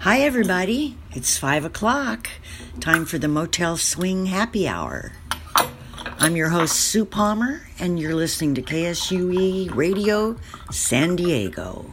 Hi, everybody. It's five o'clock. Time for the Motel Swing Happy Hour. I'm your host, Sue Palmer, and you're listening to KSUE Radio San Diego.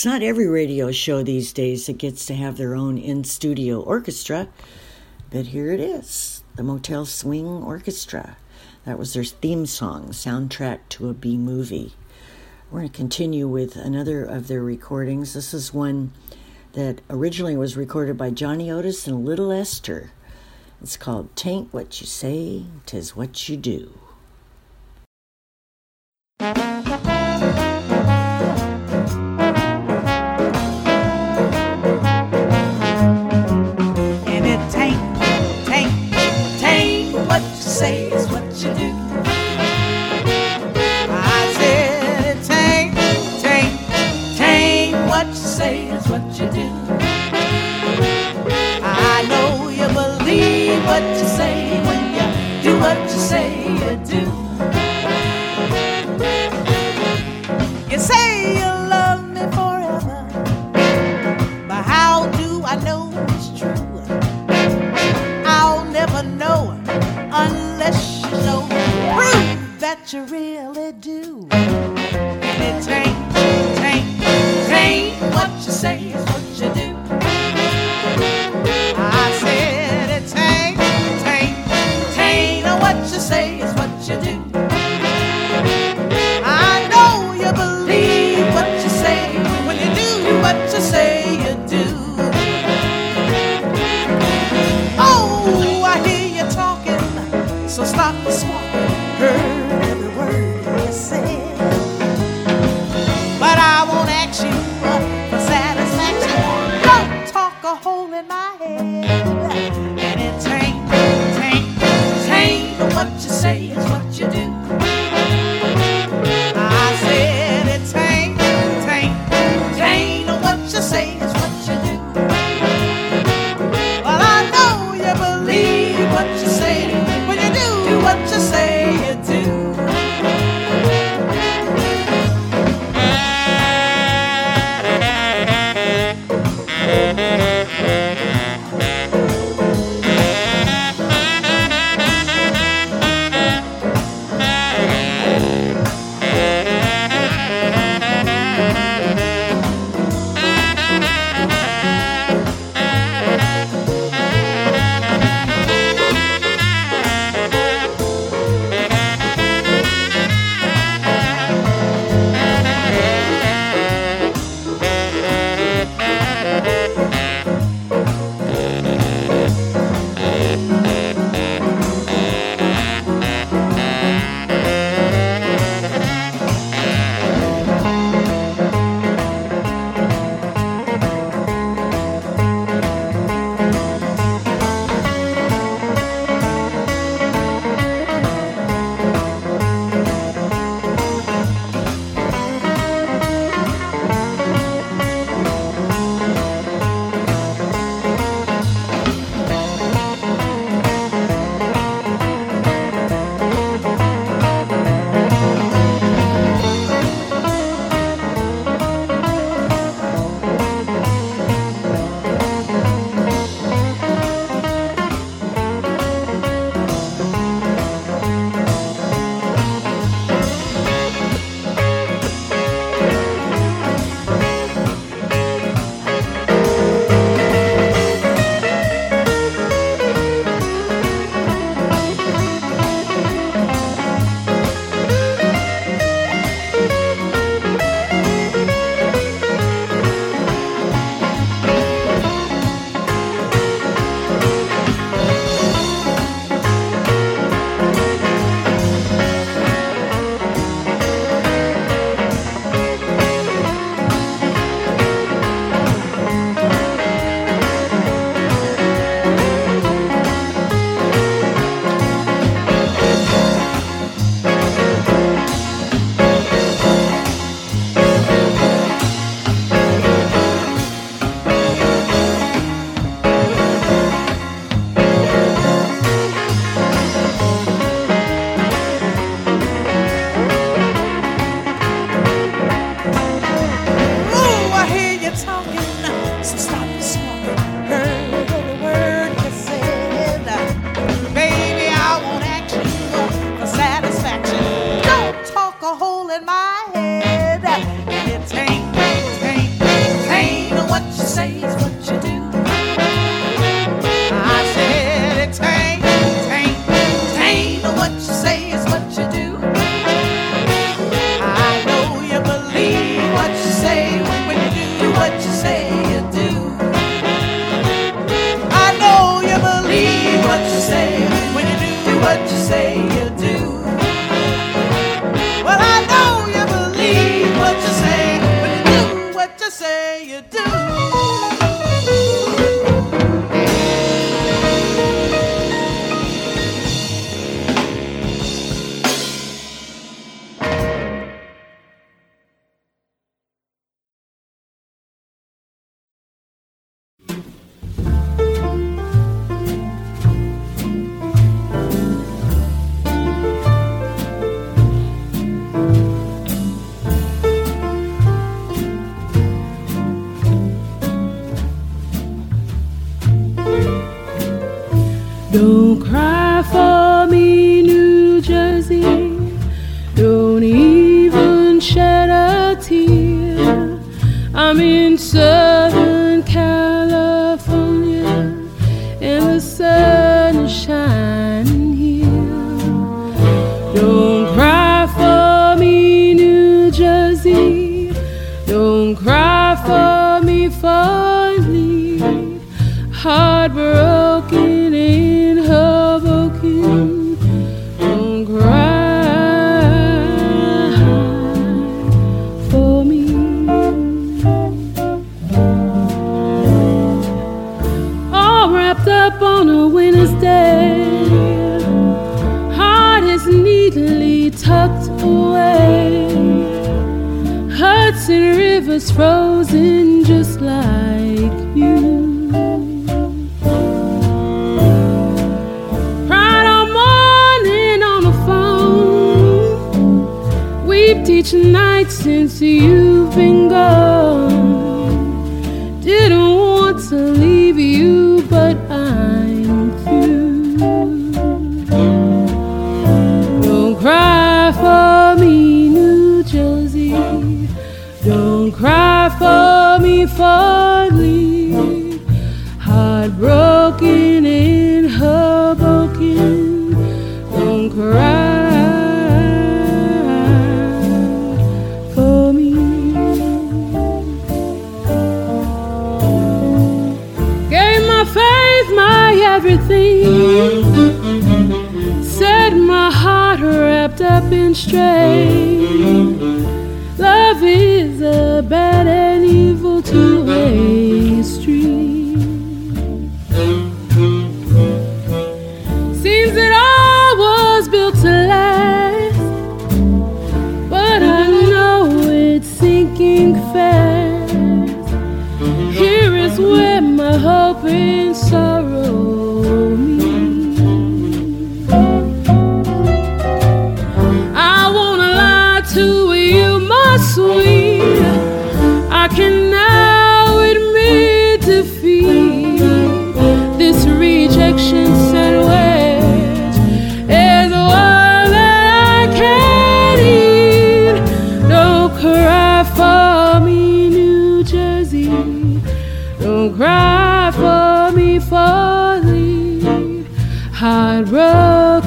It's not every radio show these days that gets to have their own in studio orchestra, but here it is the Motel Swing Orchestra. That was their theme song, soundtrack to a B movie. We're going to continue with another of their recordings. This is one that originally was recorded by Johnny Otis and Little Esther. It's called Tain't What You Say, Tis What You Do. You really do.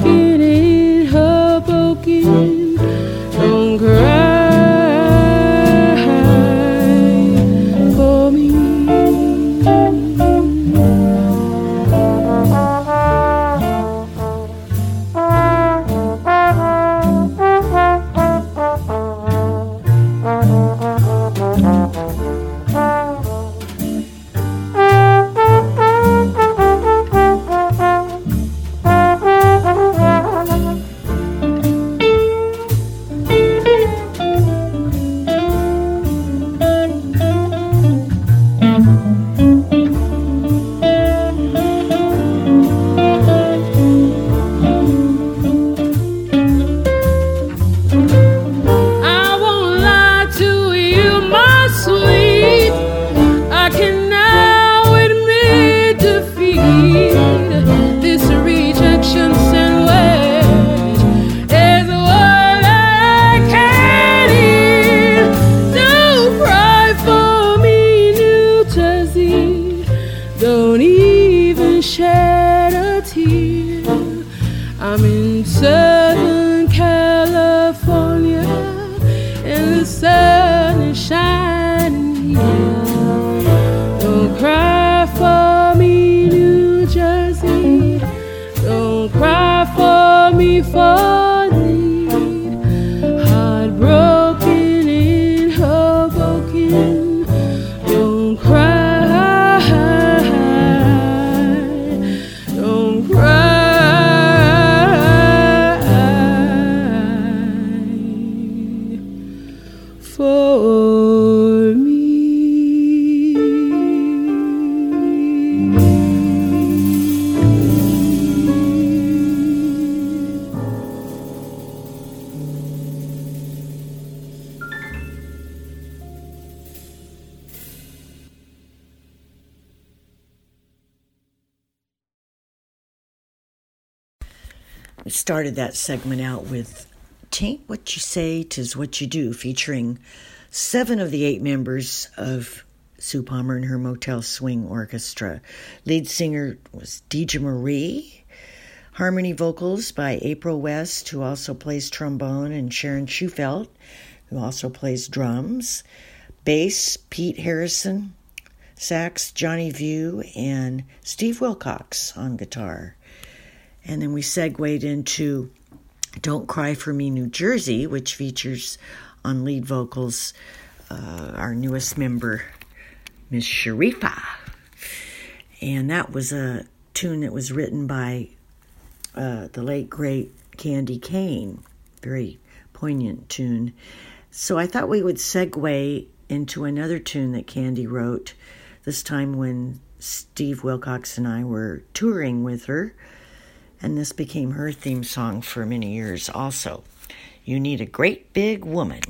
Sweet started that segment out with Tain't What You Say, Tis What You Do, featuring seven of the eight members of Sue Palmer and her Motel Swing Orchestra. Lead singer was Deja Marie. Harmony vocals by April West, who also plays trombone, and Sharon Schufelt, who also plays drums. Bass, Pete Harrison. Sax, Johnny Viau, and Steve Wilcox on guitar. And then we segued into Don't Cry for Me, New Jersey, which features on lead vocals uh, our newest member, Miss Sharifa. And that was a tune that was written by uh, the late, great Candye Kane. Very poignant tune. So I thought we would segue into another tune that Candye wrote, this time when Steve Wilcox and I were touring with her and this became her theme song for many years also. You need a great big woman.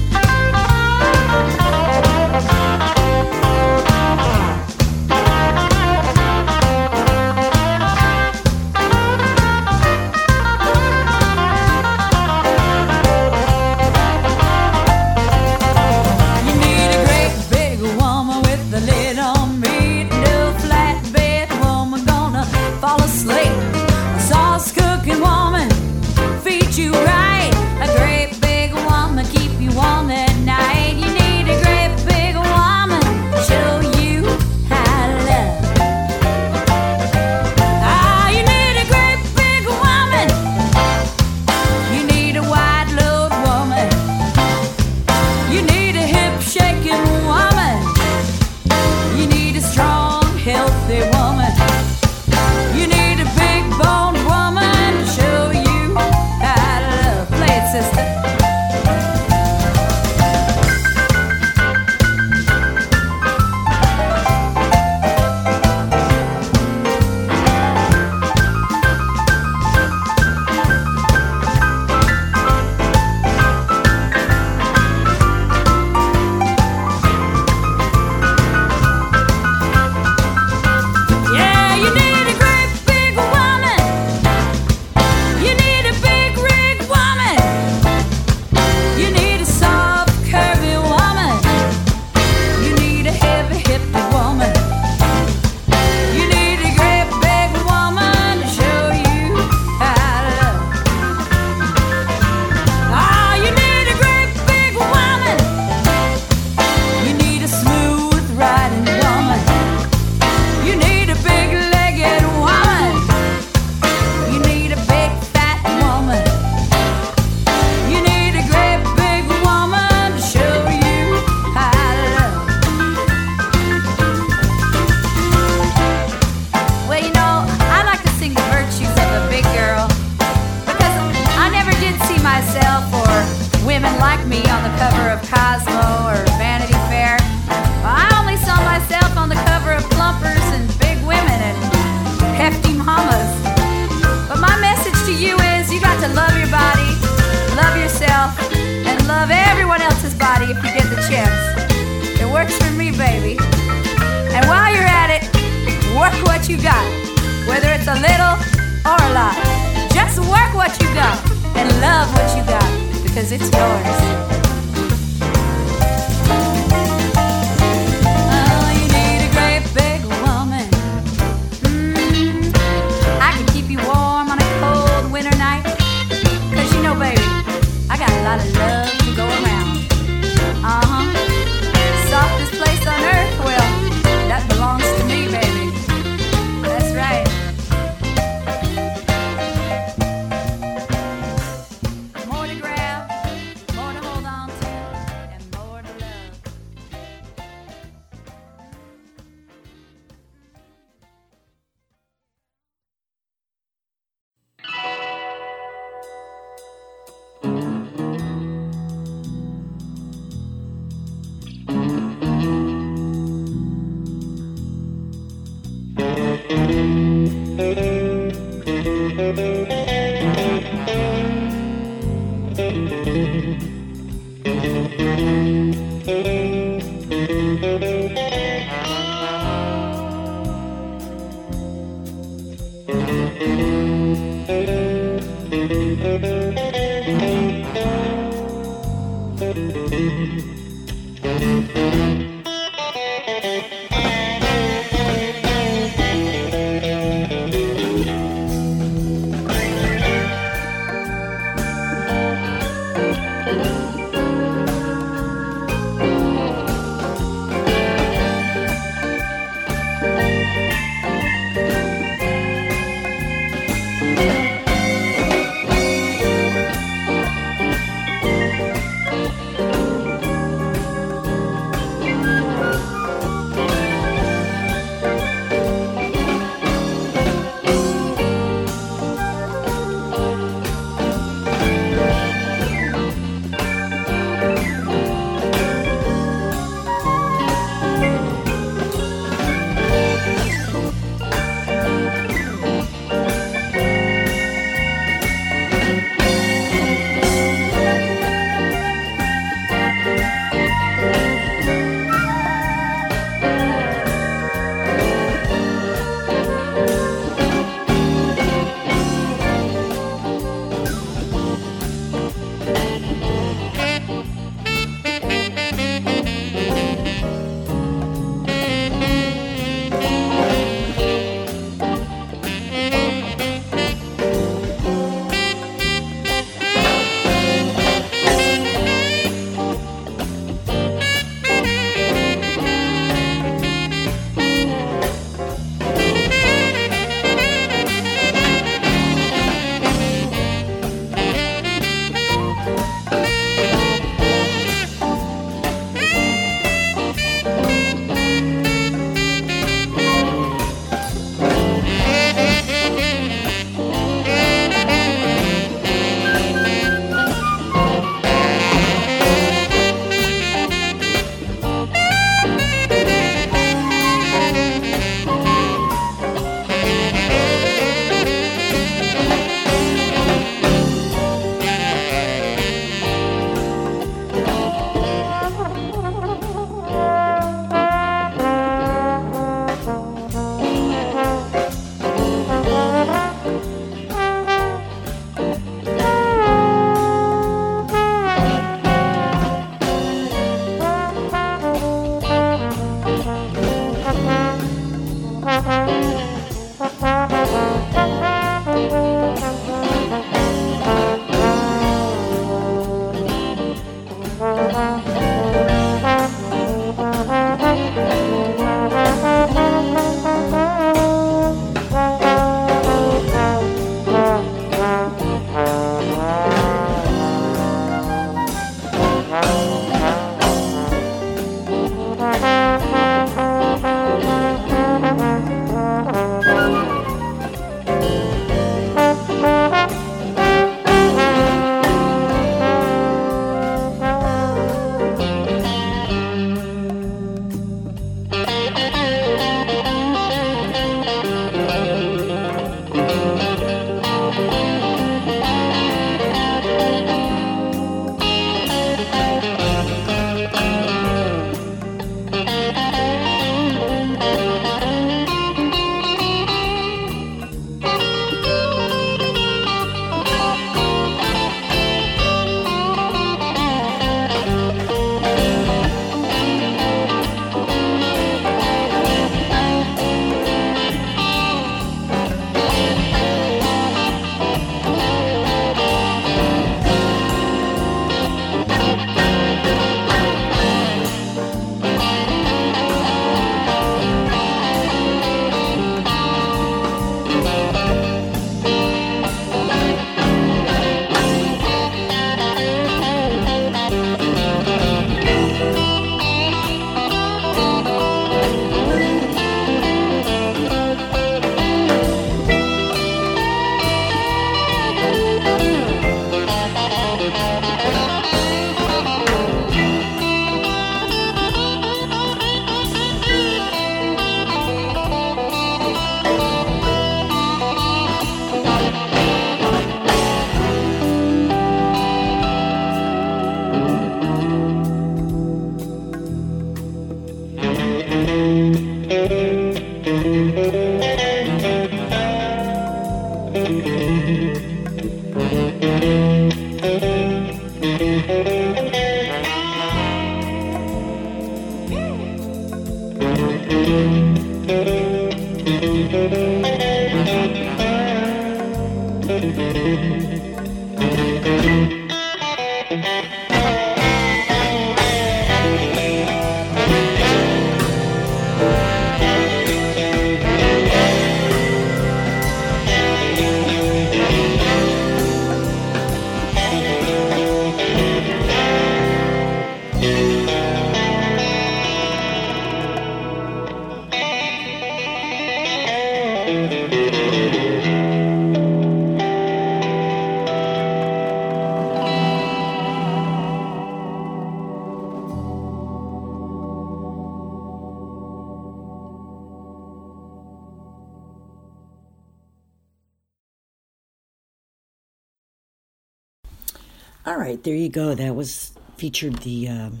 There you go. That was featured the um,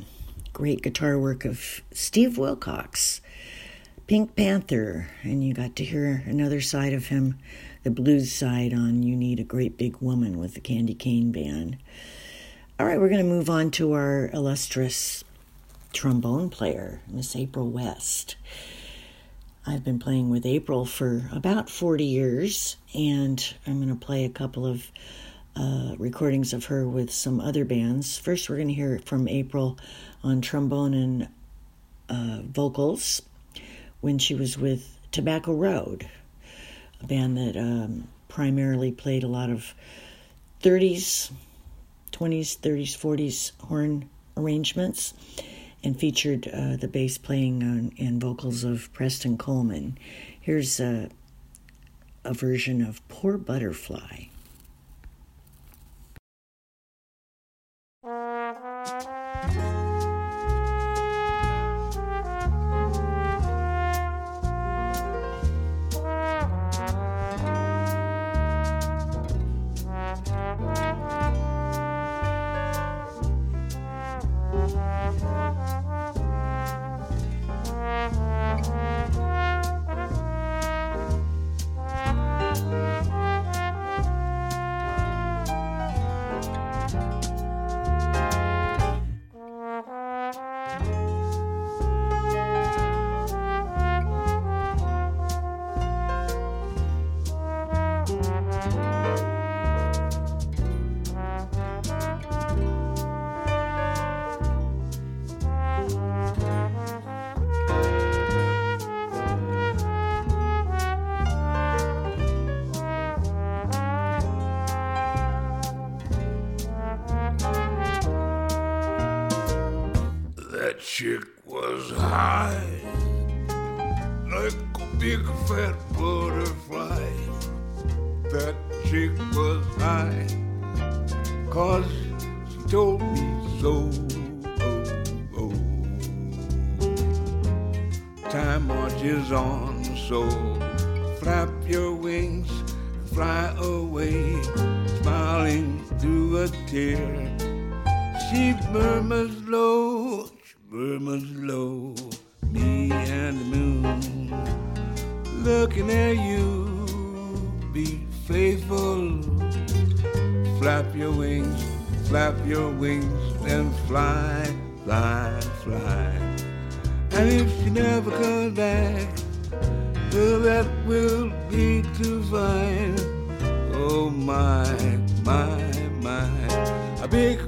great guitar work of Steve Wilcox, Pink Panther, and you got to hear another side of him, the blues side on You Need a Great Big Woman with the Candye Kane Band. All right, we're going to move on to our illustrious trombone player, Miss April West. I've been playing with April for about 40 years, and I'm going to play a couple of uh, recordings of her with some other bands. First, we're going to hear from April on trombone and uh, vocals when she was with Tobacco Road, a band that um, primarily played a lot of 30s, 20s, 30s, 40s horn arrangements and featured uh, the bass playing on, and vocals of Preston Coleman. Here's a, a version of Poor Butterfly.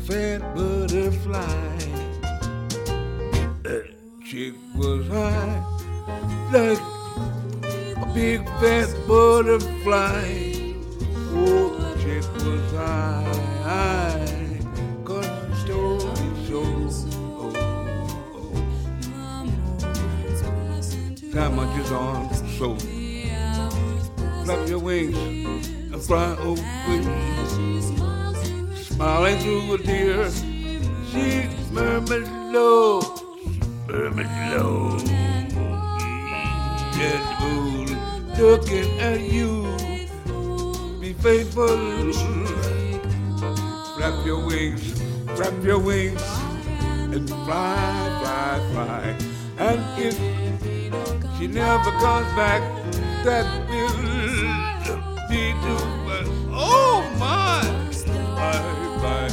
Fat butterfly. That chick was high, like a big fat butterfly. Oh, chick was high, high, cause told me so. Oh. Time marches on, so flap your wings and fly away. Smiling through a tear, she murmured low, murmured low. Dead moon looking at you, be faithful. Flap your wings, flap your wings, and fly, fly, fly. And if she never comes back, that will be too much. Oh my, my, my,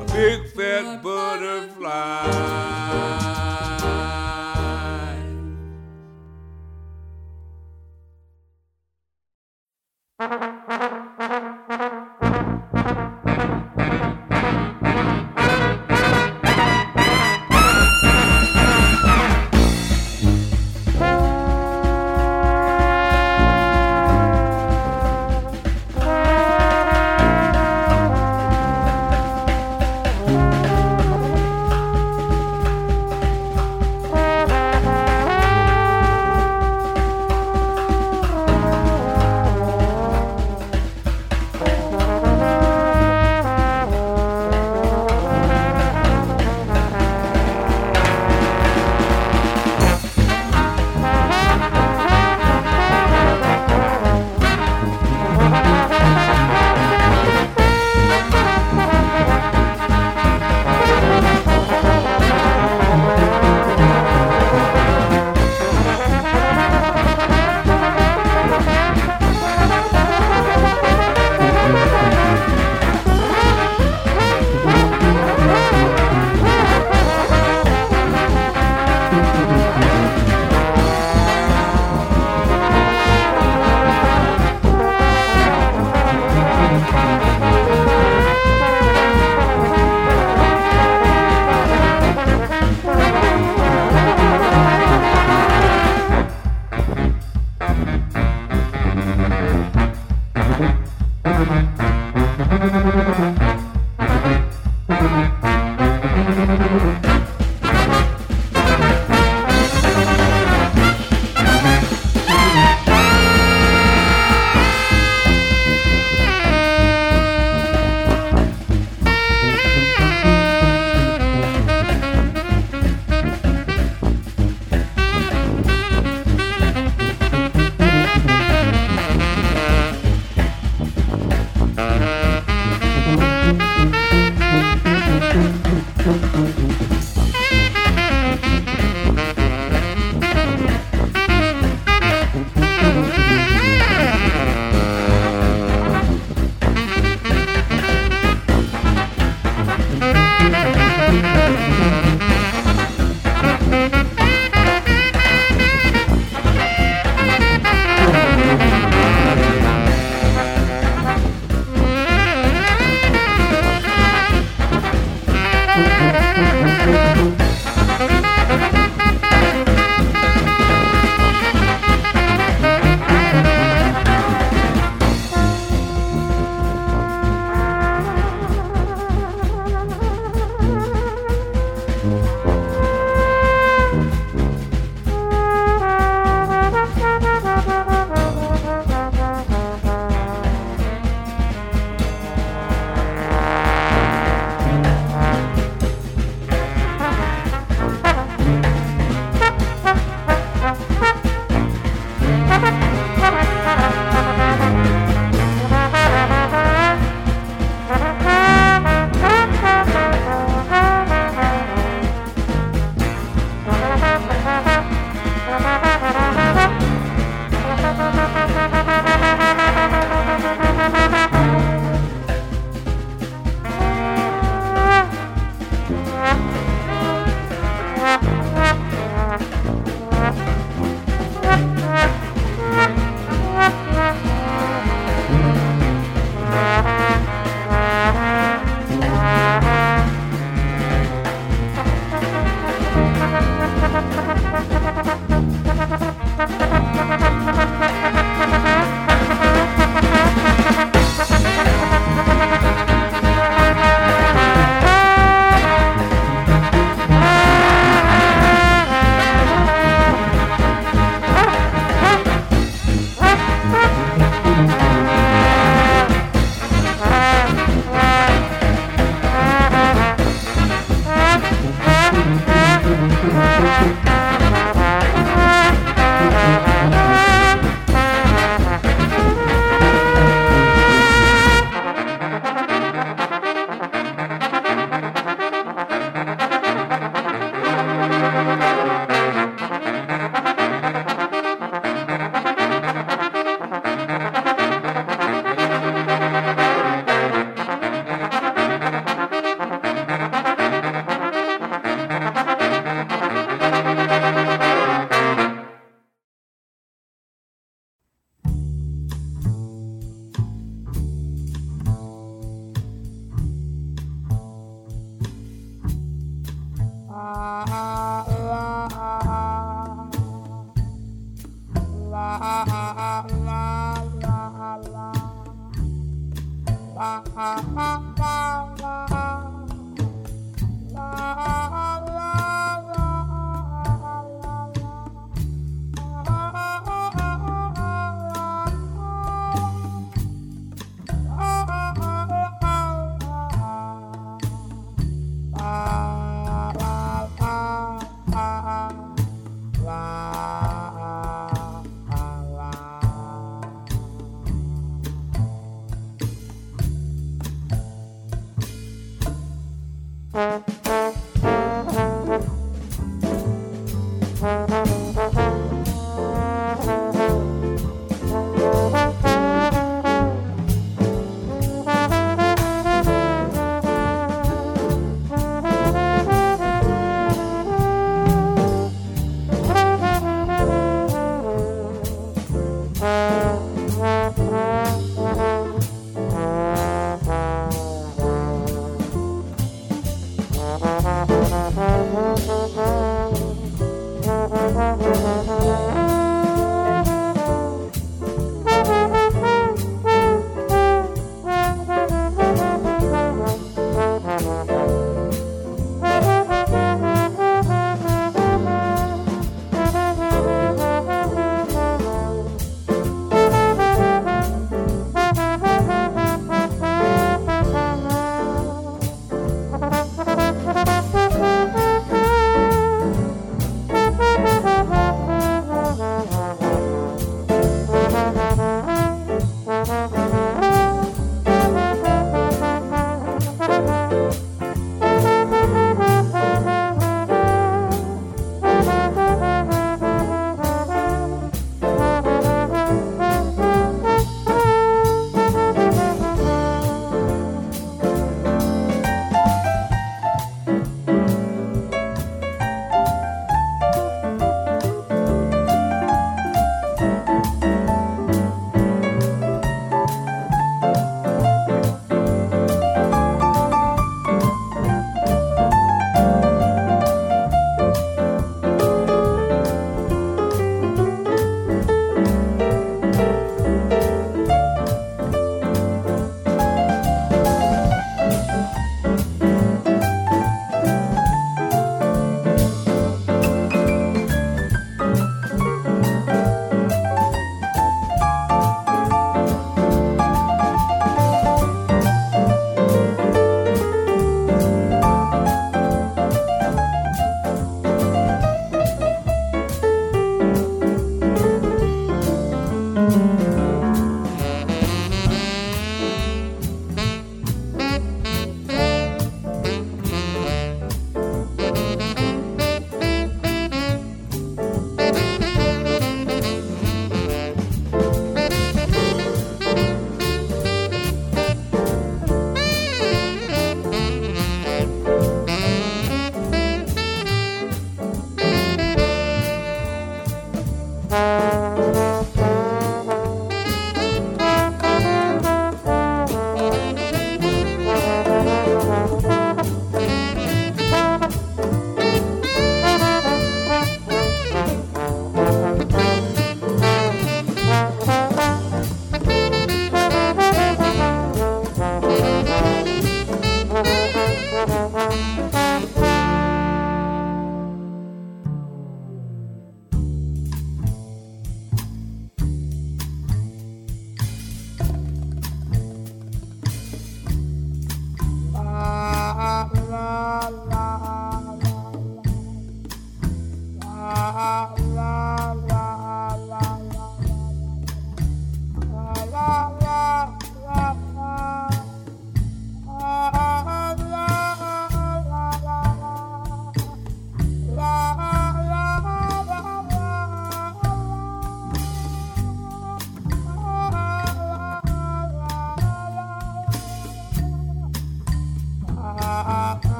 a big fat butterfly.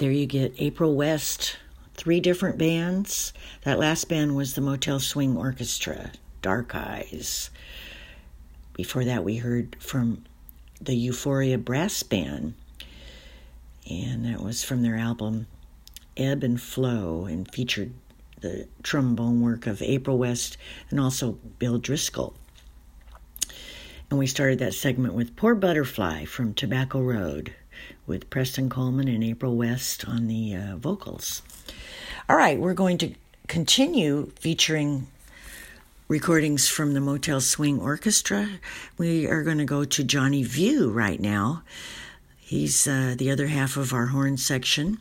There you get April West, three different bands. That last band was the Motel Swing Orchestra, Dark Eyes. Before that, we heard from the Euphoria Brass Band, and that was from their album Ebb and Flow and featured the trombone work of April West and also Bill Driscoll. And we started that segment with Poor Butterfly from Tobacco Road with Preston Coleman and April West on the uh, vocals. All right, we're going to continue featuring recordings from the Motel Swing Orchestra. We are going to go to Johnny Viau right now. He's uh, the other half of our horn section.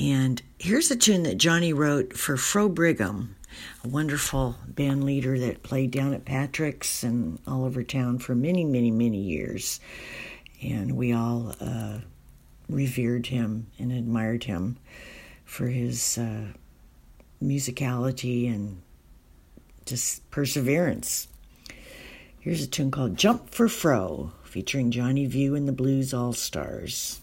And here's a tune that Johnny wrote for Fro Brigham, a wonderful band leader that played down at Patrick's and all over town for many, many, many years. And we all uh, revered him and admired him for his uh, musicality and just perseverance. Here's a tune called Jump for Fro, featuring Johnny Viau and the Blues All Stars.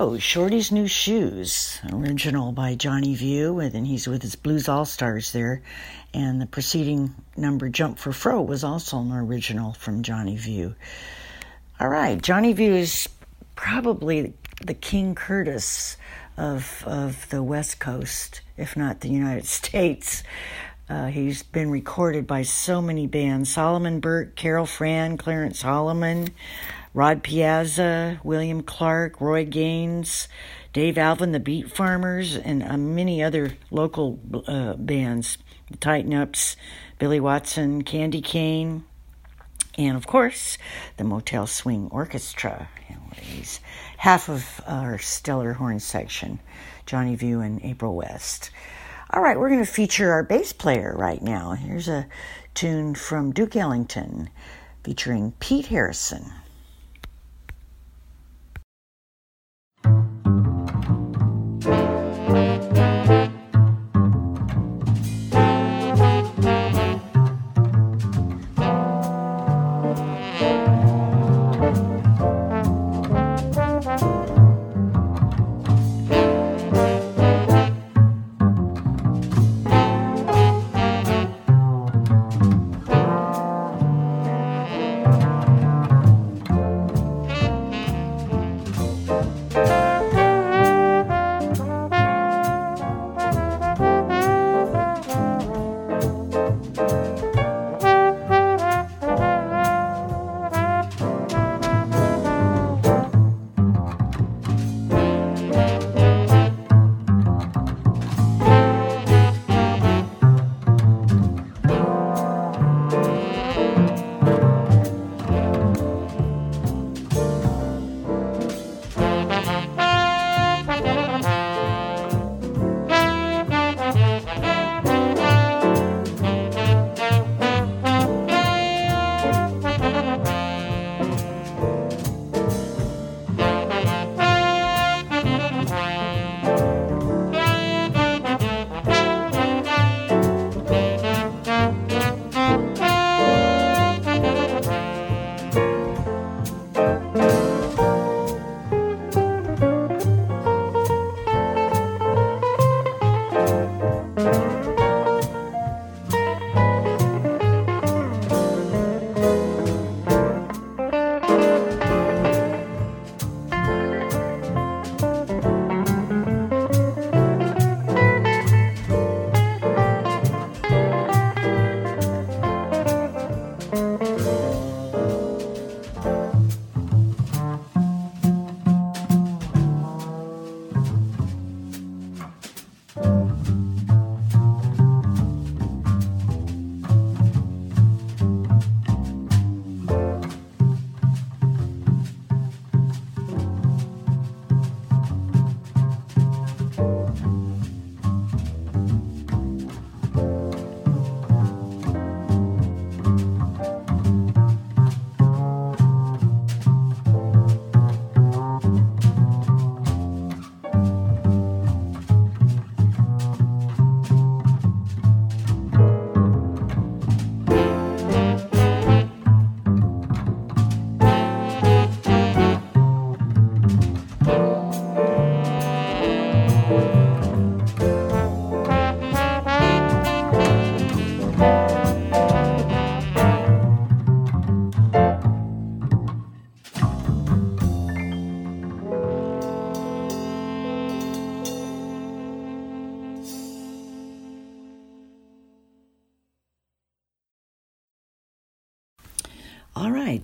Shorty's New Shoes, original by Johnny Viau, and then he's with his Blues All Stars there. And the preceding number, Jump for Fro, was also an original from Johnny Viau. All right, Johnny Viau is probably the King Curtis of of the West Coast, if not the United States. Uh, he's been recorded by so many bands: Solomon Burke, Carol Fran, Clarence Holloman. Rod Piazza, William Clark, Roy Gaines, Dave Alvin, the Beat Farmers, and uh, many other local uh, bands, the Tighten Ups, Billy Watson, Candye Kane, and of course, the Motel Swing Orchestra. He's half of our stellar horn section, Johnny Viau and April West. All right, we're going to feature our bass player right now. Here's a tune from Duke Ellington featuring Pete Harrison.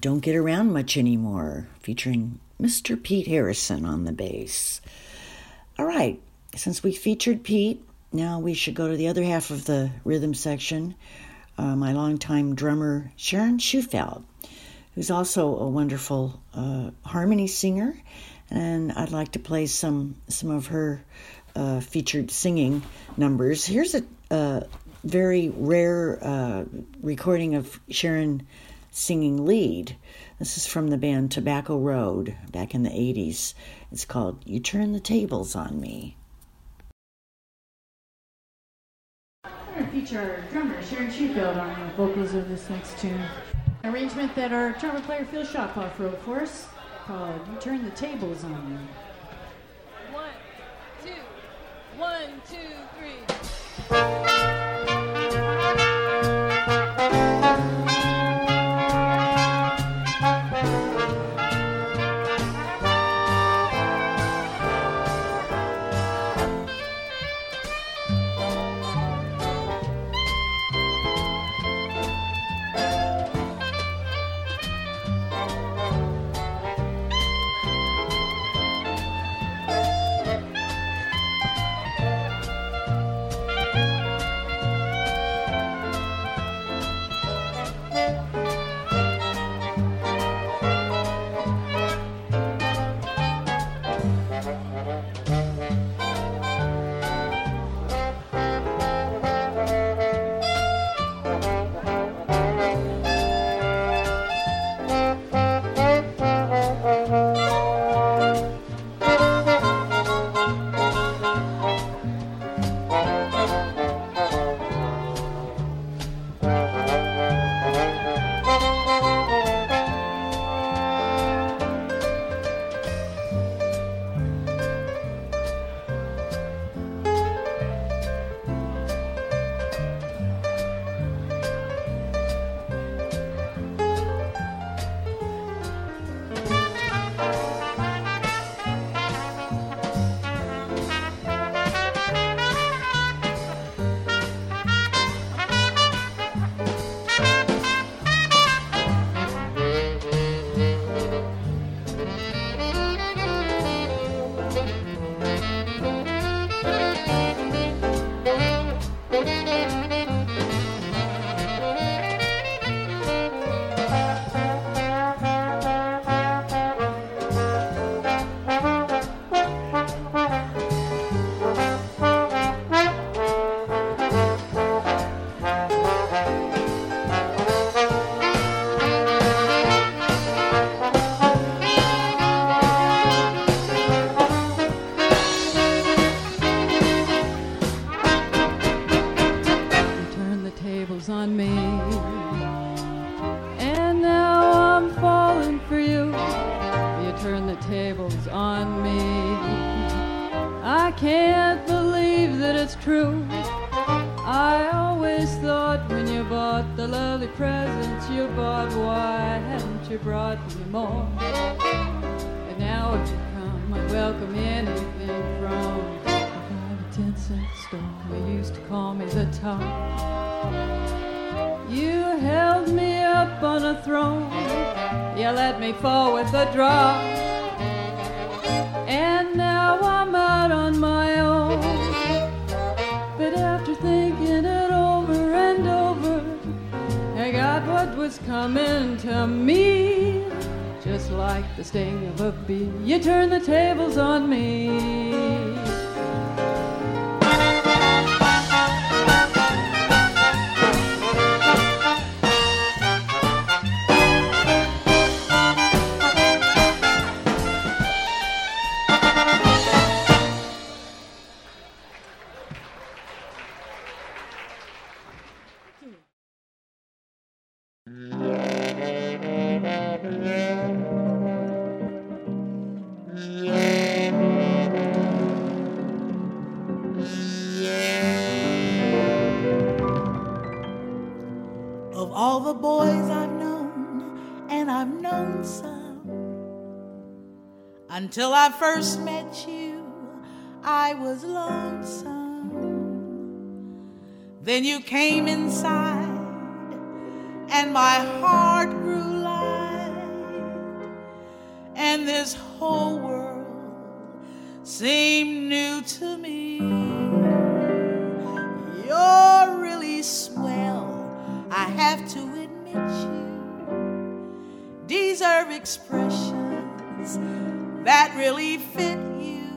Don't Get Around Much Anymore, featuring Mr. Pete Harrison on the bass. All right, since we featured Pete, now we should go to the other half of the rhythm section. Uh, my longtime drummer, Sharon Schufeld, who's also a wonderful uh, harmony singer, and I'd like to play some some of her uh, featured singing numbers. Here's a, a very rare uh, recording of Sharon singing lead. This is from the band Tobacco Road back in the 80s. It's called You Turn the Tables on Me. We're going to feature our drummer, Sharon Sheffield, on the vocals of this next tune. Arrangement that our trumpet player Phil Shotpoff wrote for us called You Turn the Tables on Me. One, two, one, two, three. Of all the boys I've known, and I've known some, until I first met you, I was lonesome. Then you came inside, my heart grew light, and this whole world seemed new to me. You're really swell, I have to admit you deserve expressions that really fit you.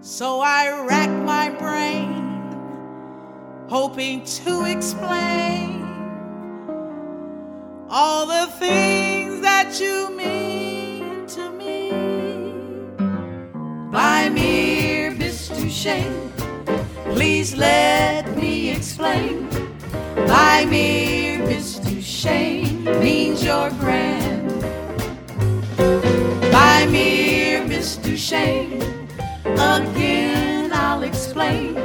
So I rack my brain, hoping to explain please let me explain. By mere Duchesne means you're grand. By mere Duchesne, again I'll explain.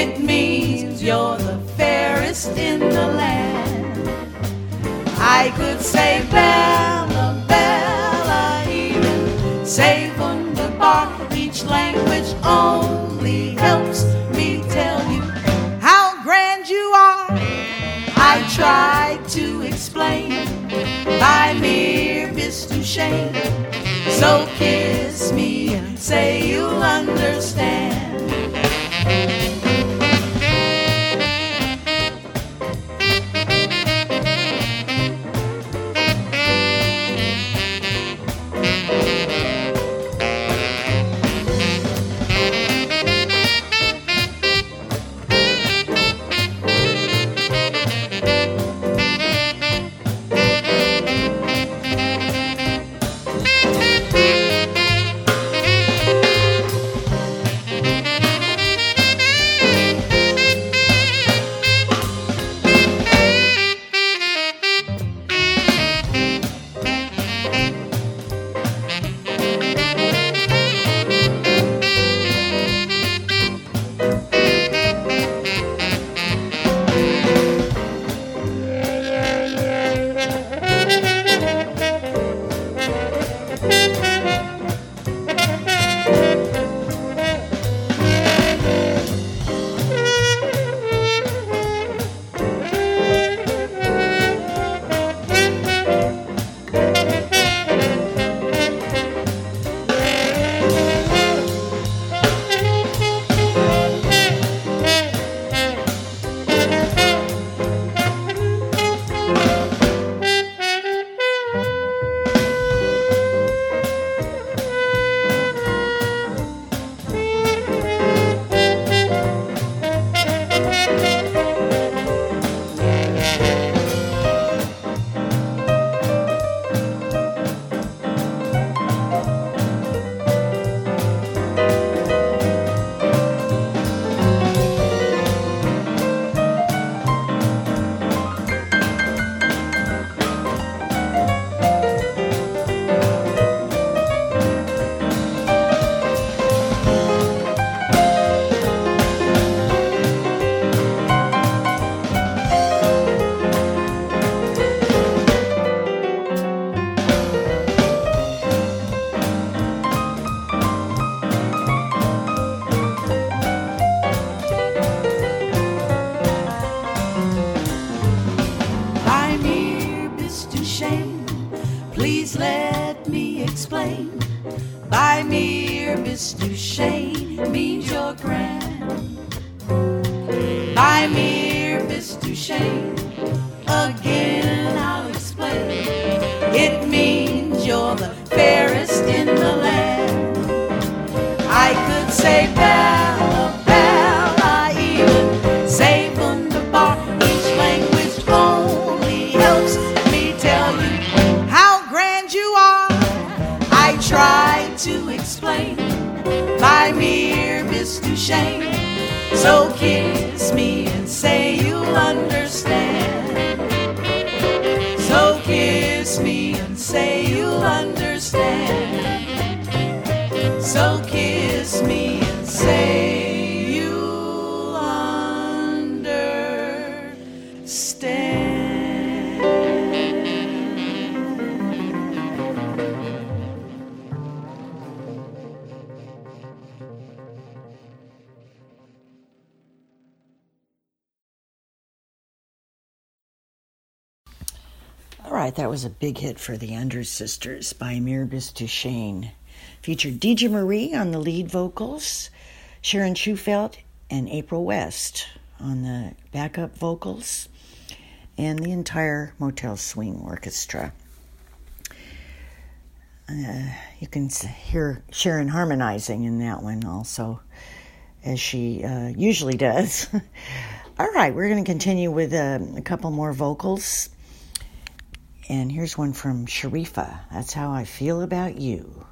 It means you're the fairest in the land. I could say Bella, only helps me tell you how grand you are. I tried to explain by mere Duchesne. So kiss me and say you'll understand. Right, that was a big hit for the Andrews Sisters Bei Mir Bist Du Schön. Featured Deja Marie on the lead vocals, Sharon Schufelt and April West on the backup vocals, and the entire Motel Swing Orchestra. Uh, you can hear Sharon harmonizing in that one also, as she uh, usually does. All right, we're going to continue with uh, a couple more vocals. And here's one from Sharifa. That's how I feel about you.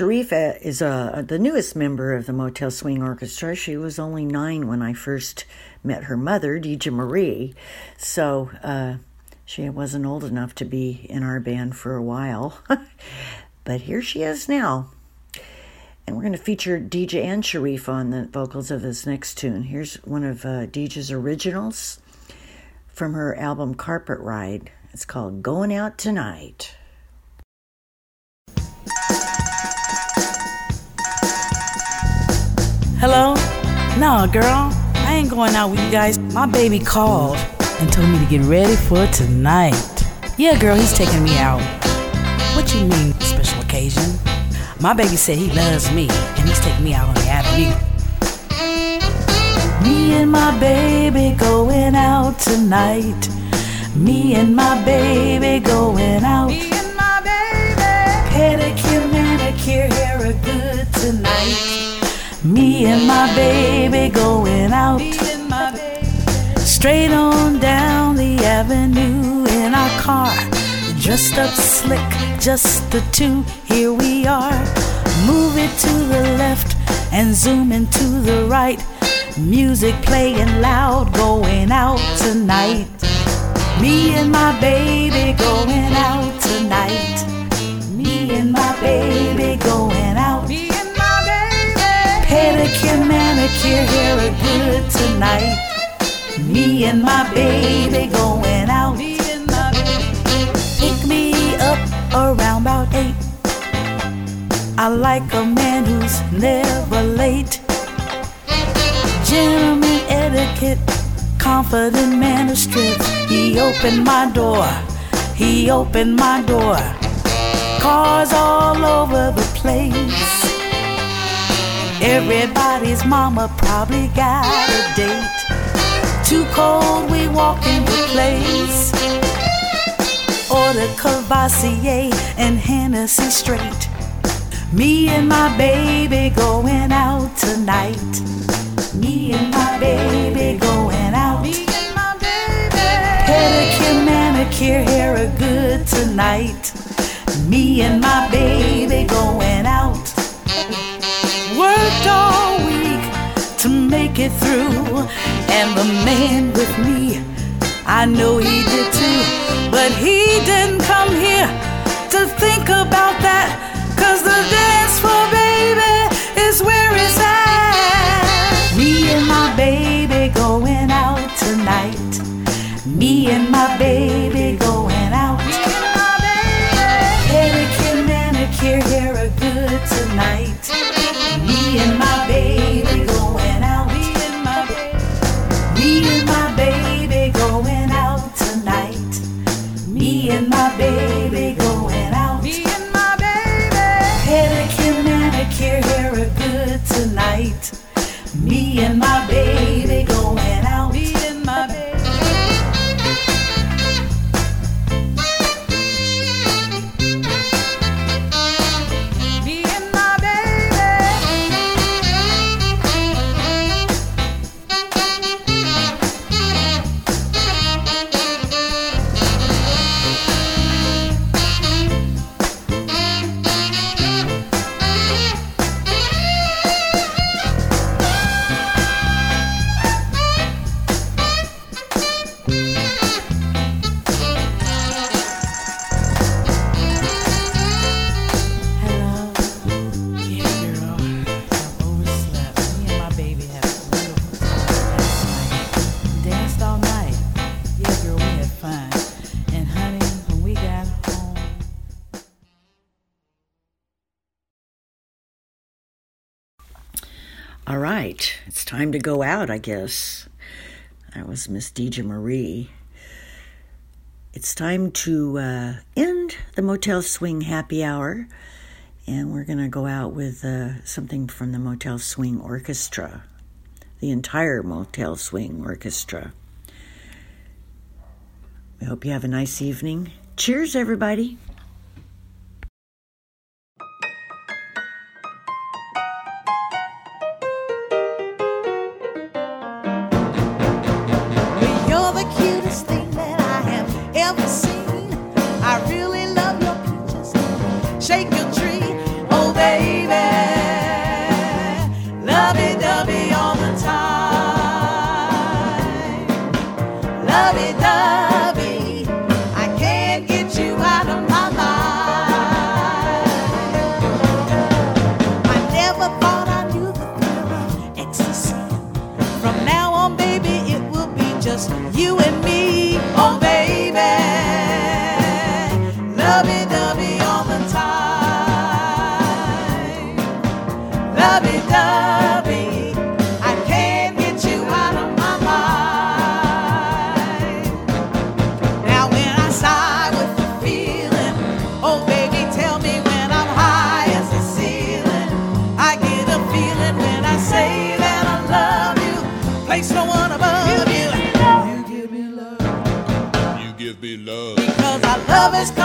Sharifa is uh, the newest member of the Motel Swing Orchestra. She was only nine when I first met her mother, Deja Marie. So uh, she wasn't old enough to be in our band for a while. but here she is now. And we're going to feature Deja and Sharifa on the vocals of this next tune. Here's one of uh, Deja's originals from her album Carpet Ride. It's called Going Out Tonight. Hello? No, girl. I ain't going out with you guys. My baby called and told me to get ready for tonight. Yeah, girl, he's taking me out. What you mean, special occasion? My baby said he loves me and he's taking me out on the avenue. Me and my baby going out tonight. Me and my baby going out. Me and my baby. Pedicure, manicure, hair are good tonight. Me and my baby going out. Straight on down the avenue in our car. Dressed up slick, just the two. Here we are. Move it to the left and zoom into the right. Music playing loud, going out tonight. Me and my baby going out tonight. Me and my baby going out. Pedicure, manicure, hair are good tonight. Me and my baby going out. Pick me up around about eight. I like a man who's never late. Gentleman etiquette, confident man of strength. He opened my door, he opened my door. Cars all over the place. Everybody's mama probably got a date. Too cold, we walk into place. Order Courvoisier and Hennessy straight. Me and my baby going out tonight. Me and my baby going out. Me and my baby. Pedicure, manicure, hair are good tonight. Me and my baby going out. Worked all week to make it through. And the man with me, I know he did too. But he didn't come here to think about that. Cause the dance floor, baby, is where it's at. Me and my baby going out tonight. Me and my baby go out, I guess. That was Miss Deja Marie. It's time to uh, end the Motel Swing happy hour, and we're going to go out with uh, something from the Motel Swing Orchestra, the entire Motel Swing Orchestra. We hope you have a nice evening. Cheers, everybody. Because our